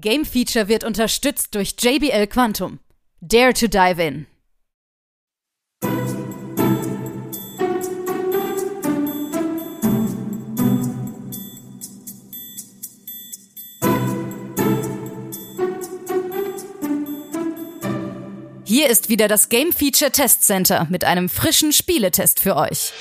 Game Feature wird unterstützt durch JBL Quantum. Dare to dive in. Hier ist wieder das Game Feature Test Center mit einem frischen Spieletest für euch.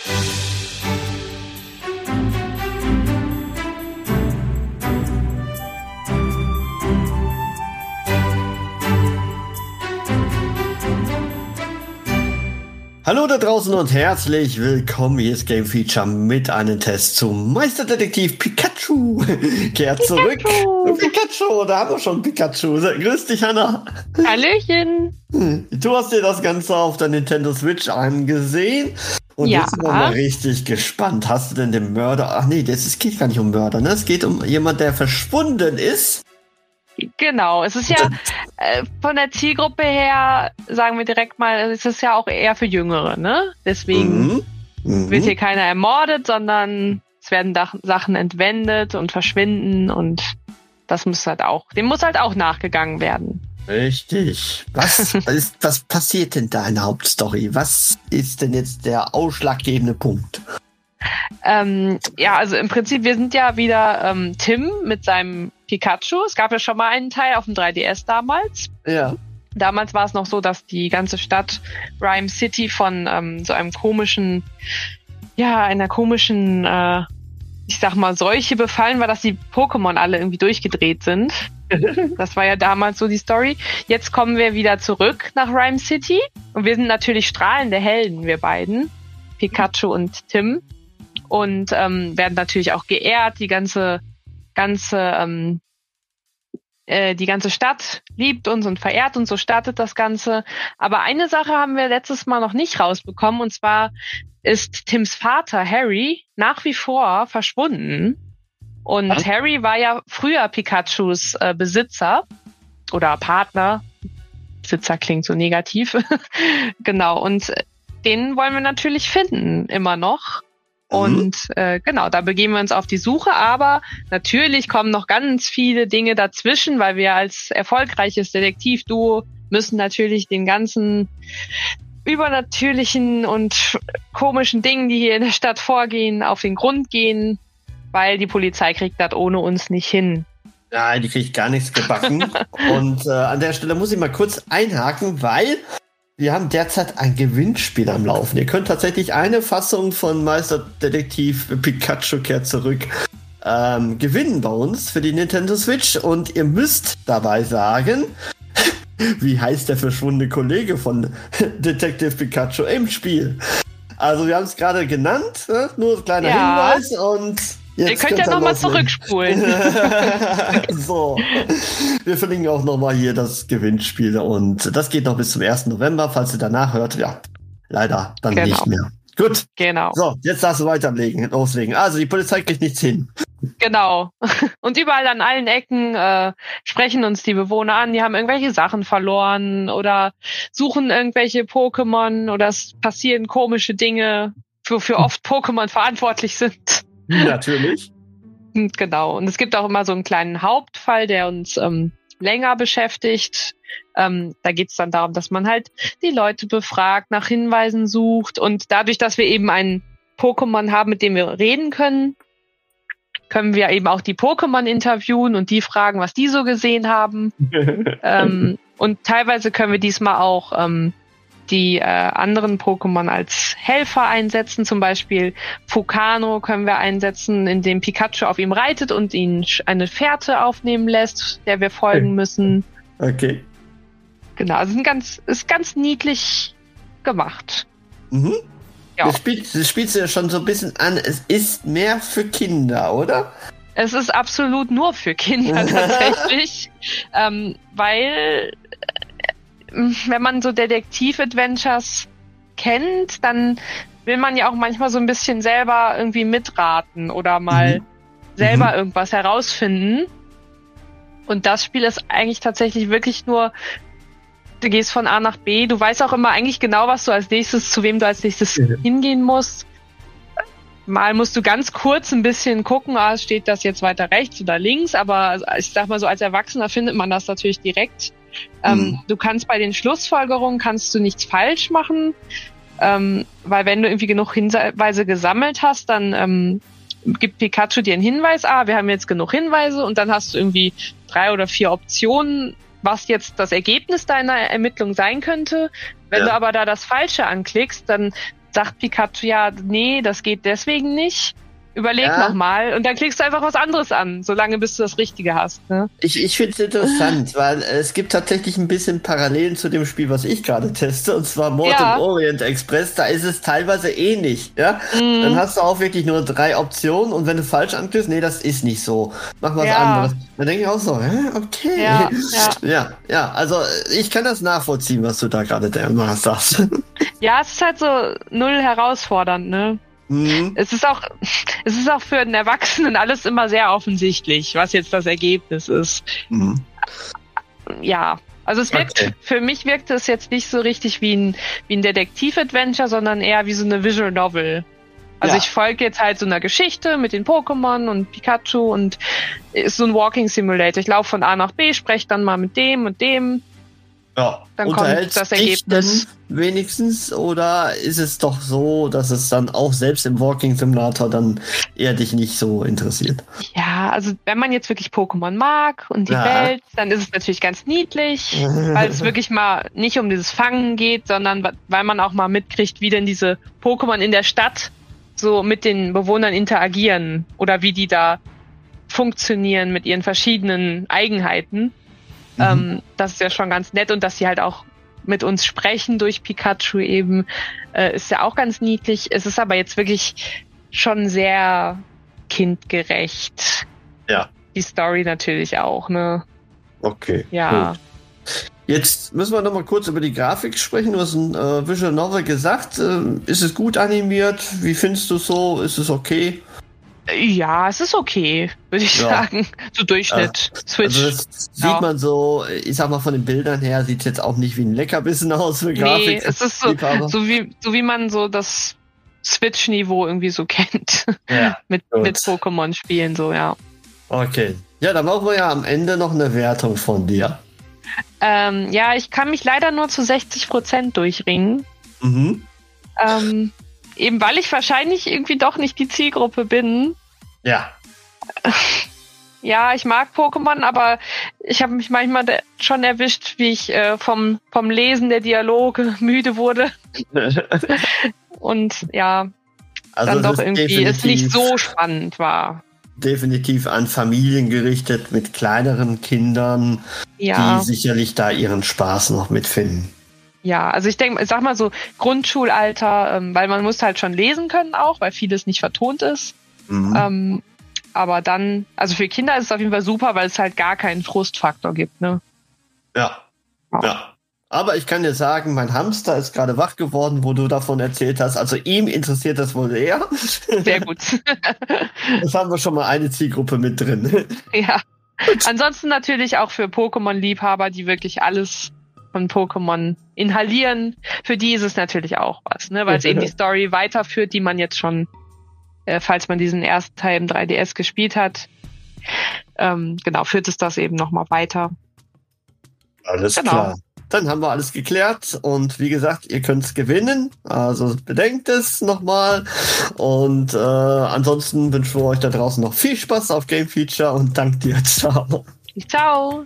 Hallo da draußen und herzlich willkommen. Hier ist Game Feature mit einem Test zum Meisterdetektiv Pikachu. Kehrt zurück. Pikachu. Pikachu, da haben wir schon Pikachu. Grüß dich, Hanna. Hallöchen. Du hast dir das Ganze auf der Nintendo Switch angesehen. Und Ja. jetzt sind wir mal richtig gespannt. Hast du denn den Mörder? Ach nee, das es geht gar nicht um Mörder, ne? Es geht um jemand, der verschwunden ist. Genau, es ist ja äh, von der Zielgruppe her, sagen wir direkt mal, es ist ja auch eher für Jüngere, ne? Deswegen Mhm. Mhm. wird hier keiner ermordet, sondern es werden Dach Sachen entwendet und verschwinden und das muss halt auch, dem muss halt auch nachgegangen werden. Richtig. Was ist, was passiert denn da in der Hauptstory? Was ist denn jetzt der ausschlaggebende Punkt? Ähm, ja, also im Prinzip, wir sind ja wieder ähm, Tim mit seinem Pikachu. Es gab ja schon mal einen Teil auf dem 3DS damals. Ja. Damals war es noch so, dass die ganze Stadt Rhyme City von ähm, so einem komischen, ja, einer komischen, äh, ich sag mal, Seuche befallen war, dass die Pokémon alle irgendwie durchgedreht sind. Das war ja damals so die Story. Jetzt kommen wir wieder zurück nach Rhyme City und wir sind natürlich strahlende Helden, wir beiden, Pikachu und Tim, und ähm, werden natürlich auch geehrt. Die ganze, ganze ähm, äh, die ganze Stadt liebt uns und verehrt uns, so startet das Ganze. Aber eine Sache haben wir letztes Mal noch nicht rausbekommen, und zwar ist Tims Vater Harry nach wie vor verschwunden. Und Was? Harry war ja früher Pikachus äh, Besitzer oder Partner. Besitzer klingt so negativ. genau, und den wollen wir natürlich finden, immer noch. Mhm. Und äh, genau, da begeben wir uns auf die Suche, aber natürlich kommen noch ganz viele Dinge dazwischen, weil wir als erfolgreiches Detektivduo müssen natürlich den ganzen übernatürlichen und komischen Dingen, die hier in der Stadt vorgehen, auf den Grund gehen, weil die Polizei kriegt das ohne uns nicht hin. Nein, die kriegt gar nichts gebacken. Und äh, an der Stelle muss ich mal kurz einhaken, weil wir haben derzeit ein Gewinnspiel am Laufen. Ihr könnt tatsächlich eine Fassung von Meisterdetektiv Pikachu kehrt zurück ähm, gewinnen bei uns für die Nintendo Switch. Und ihr müsst dabei sagen, wie heißt der verschwundene Kollege von Detective Pikachu im Spiel. Also wir haben es gerade genannt, ne? nur ein kleiner Ja. Hinweis und jetzt Ihr könnt ja nochmal zurückspulen. so. Wir verlinken auch nochmal hier das Gewinnspiel und das geht noch bis zum 1. November. Falls ihr danach hört, ja, leider dann Genau. nicht mehr. Gut, genau. so, jetzt darfst du weiterlegen, loslegen. Also, die Polizei kriegt nichts hin. Genau. Und überall an allen Ecken äh, sprechen uns die Bewohner an, die haben irgendwelche Sachen verloren oder suchen irgendwelche Pokémon oder es passieren komische Dinge, wofür oft Pokémon verantwortlich sind. Natürlich. Genau. Und es gibt auch immer so einen kleinen Hauptfall, der uns ähm, länger beschäftigt. Ähm, da geht es dann darum, dass man halt die Leute befragt, nach Hinweisen sucht und dadurch, dass wir eben einen Pokémon haben, mit dem wir reden können, können wir eben auch die Pokémon interviewen und die fragen, was die so gesehen haben. ähm, und teilweise können wir diesmal auch ähm, die äh, anderen Pokémon als Helfer einsetzen. Zum Beispiel Fukano können wir einsetzen, indem Pikachu auf ihm reitet und ihn eine Fährte aufnehmen lässt, der wir folgen müssen. Okay. Genau, also sind ganz, ist ganz niedlich gemacht. Mhm. Ja. Das spielt, das spielt ja schon so ein bisschen an. Es ist mehr für Kinder, oder? Es ist absolut nur für Kinder tatsächlich, ähm, weil wenn man so Detektiv-Adventures kennt, dann will man ja auch manchmal so ein bisschen selber irgendwie mitraten oder mal Mhm. selber Mhm. irgendwas herausfinden. Und das Spiel ist eigentlich tatsächlich wirklich nur, du gehst von A nach B, du weißt auch immer eigentlich genau, was du als nächstes, zu wem du als nächstes Mhm. hingehen musst. mal musst du ganz kurz ein bisschen gucken, ah, steht das jetzt weiter rechts oder links, aber ich sag mal so, als Erwachsener findet man das natürlich direkt. Ähm, mhm. Du kannst bei den Schlussfolgerungen kannst du nichts falsch machen, ähm, weil wenn du irgendwie genug Hinweise gesammelt hast, dann ähm, gibt Pikachu dir einen Hinweis, ah, wir haben jetzt genug Hinweise und dann hast du irgendwie drei oder vier Optionen, was jetzt das Ergebnis deiner Ermittlung sein könnte. Wenn ja. du aber da das Falsche anklickst, dann sagt Pikachu ja, nee, das geht deswegen nicht überleg ja. nochmal und dann klickst du einfach was anderes an, solange bis du das Richtige hast. Ne? Ich, ich finde es interessant, weil es gibt tatsächlich ein bisschen Parallelen zu dem Spiel, was ich gerade teste, und zwar Mord ja. Orient Express. Da ist es teilweise ähnlich. Ja? Mhm. Dann hast du auch wirklich nur drei Optionen und wenn du falsch anklickst, nee, das ist nicht so. Mach was ja. anderes. Dann denke ich auch so, hä? okay. Ja, ja. ja, also ich kann das nachvollziehen, was du da gerade sagst. Ja, es ist halt so null herausfordernd, ne? Mhm. Es ist auch, es ist auch für einen Erwachsenen alles immer sehr offensichtlich, was jetzt das Ergebnis ist. Mhm. Ja, also es wirkt, okay. für mich wirkt es jetzt nicht so richtig wie ein, wie ein Detektiv-Adventure, sondern eher wie so eine Visual Novel. Also ja. ich folge jetzt halt so einer Geschichte mit den Pokémon und Pikachu und ist so ein Walking Simulator. Ich laufe von A nach B, spreche dann mal mit dem und dem ja. Dann kommt das Ergebnis. wenigstens oder ist es doch so, dass es dann auch selbst im Walking Simulator dann eher dich nicht so interessiert? Ja, also wenn man jetzt wirklich Pokémon mag und die ja. Welt, dann ist es natürlich ganz niedlich, weil es wirklich mal nicht um dieses Fangen geht, sondern weil man auch mal mitkriegt, wie denn diese Pokémon in der Stadt so mit den Bewohnern interagieren oder wie die da funktionieren mit ihren verschiedenen Eigenheiten. Mhm. Ähm, das ist ja schon ganz nett und dass sie halt auch mit uns sprechen durch Pikachu eben, äh, ist ja auch ganz niedlich. Es ist aber jetzt wirklich schon sehr kindgerecht. Ja. Die Story natürlich auch, ne? Okay. Ja. Gut. Jetzt müssen wir noch mal kurz über die Grafik sprechen. Du hast ein äh, Visual Novel gesagt. Äh, ist es gut animiert? Wie findest du es so? Ist es okay? Ja, es ist okay, würde ich ja. sagen. So Durchschnitt. Ja. Switch. Also das sieht ja. man so, ich sag mal, von den Bildern her sieht es jetzt auch nicht wie ein Leckerbissen aus für Grafik. Nee, es ist so, so, wie, so wie man so das Switch-Niveau irgendwie so kennt. Ja, mit, mit Pokémon-Spielen, so, ja. Okay. Ja, dann brauchen wir ja am Ende noch eine Wertung von dir. Ähm, ja, ich kann mich leider nur zu 60% durchringen. Mhm. Ähm, Eben weil ich wahrscheinlich irgendwie doch nicht die Zielgruppe bin. Ja. Ja, ich mag Pokémon, aber ich habe mich manchmal schon erwischt, wie ich äh, vom, vom Lesen der Dialoge müde wurde. Und ja, also dann doch irgendwie es nicht so spannend war. Definitiv an Familien gerichtet mit kleineren Kindern, ja. die sicherlich da ihren Spaß noch mitfinden. Ja, also ich denke, sag mal so Grundschulalter, ähm, weil man muss halt schon lesen können auch, weil vieles nicht vertont ist. Mhm. Ähm, aber dann, also für Kinder ist es auf jeden Fall super, weil es halt gar keinen Frustfaktor gibt, ne? Ja. Ja. ja. Aber ich kann dir sagen, mein Hamster ist gerade wach geworden, wo du davon erzählt hast. Also ihm interessiert das wohl eher. Sehr gut. das haben wir schon mal eine Zielgruppe mit drin. Ja. Ansonsten natürlich auch für Pokémon-Liebhaber, die wirklich alles von Pokémon inhalieren, für die ist es natürlich auch was, ne? weil es eben die Story weiterführt, die man jetzt schon, äh, falls man diesen ersten Teil im 3DS gespielt hat, ähm, genau, führt es das eben nochmal weiter. Alles genau. klar. Dann haben wir alles geklärt und wie gesagt, ihr könnt es gewinnen. Also bedenkt es nochmal. Und äh, ansonsten wünschen wir euch da draußen noch viel Spaß auf Game Feature und dank dir. Ciao. Ciao.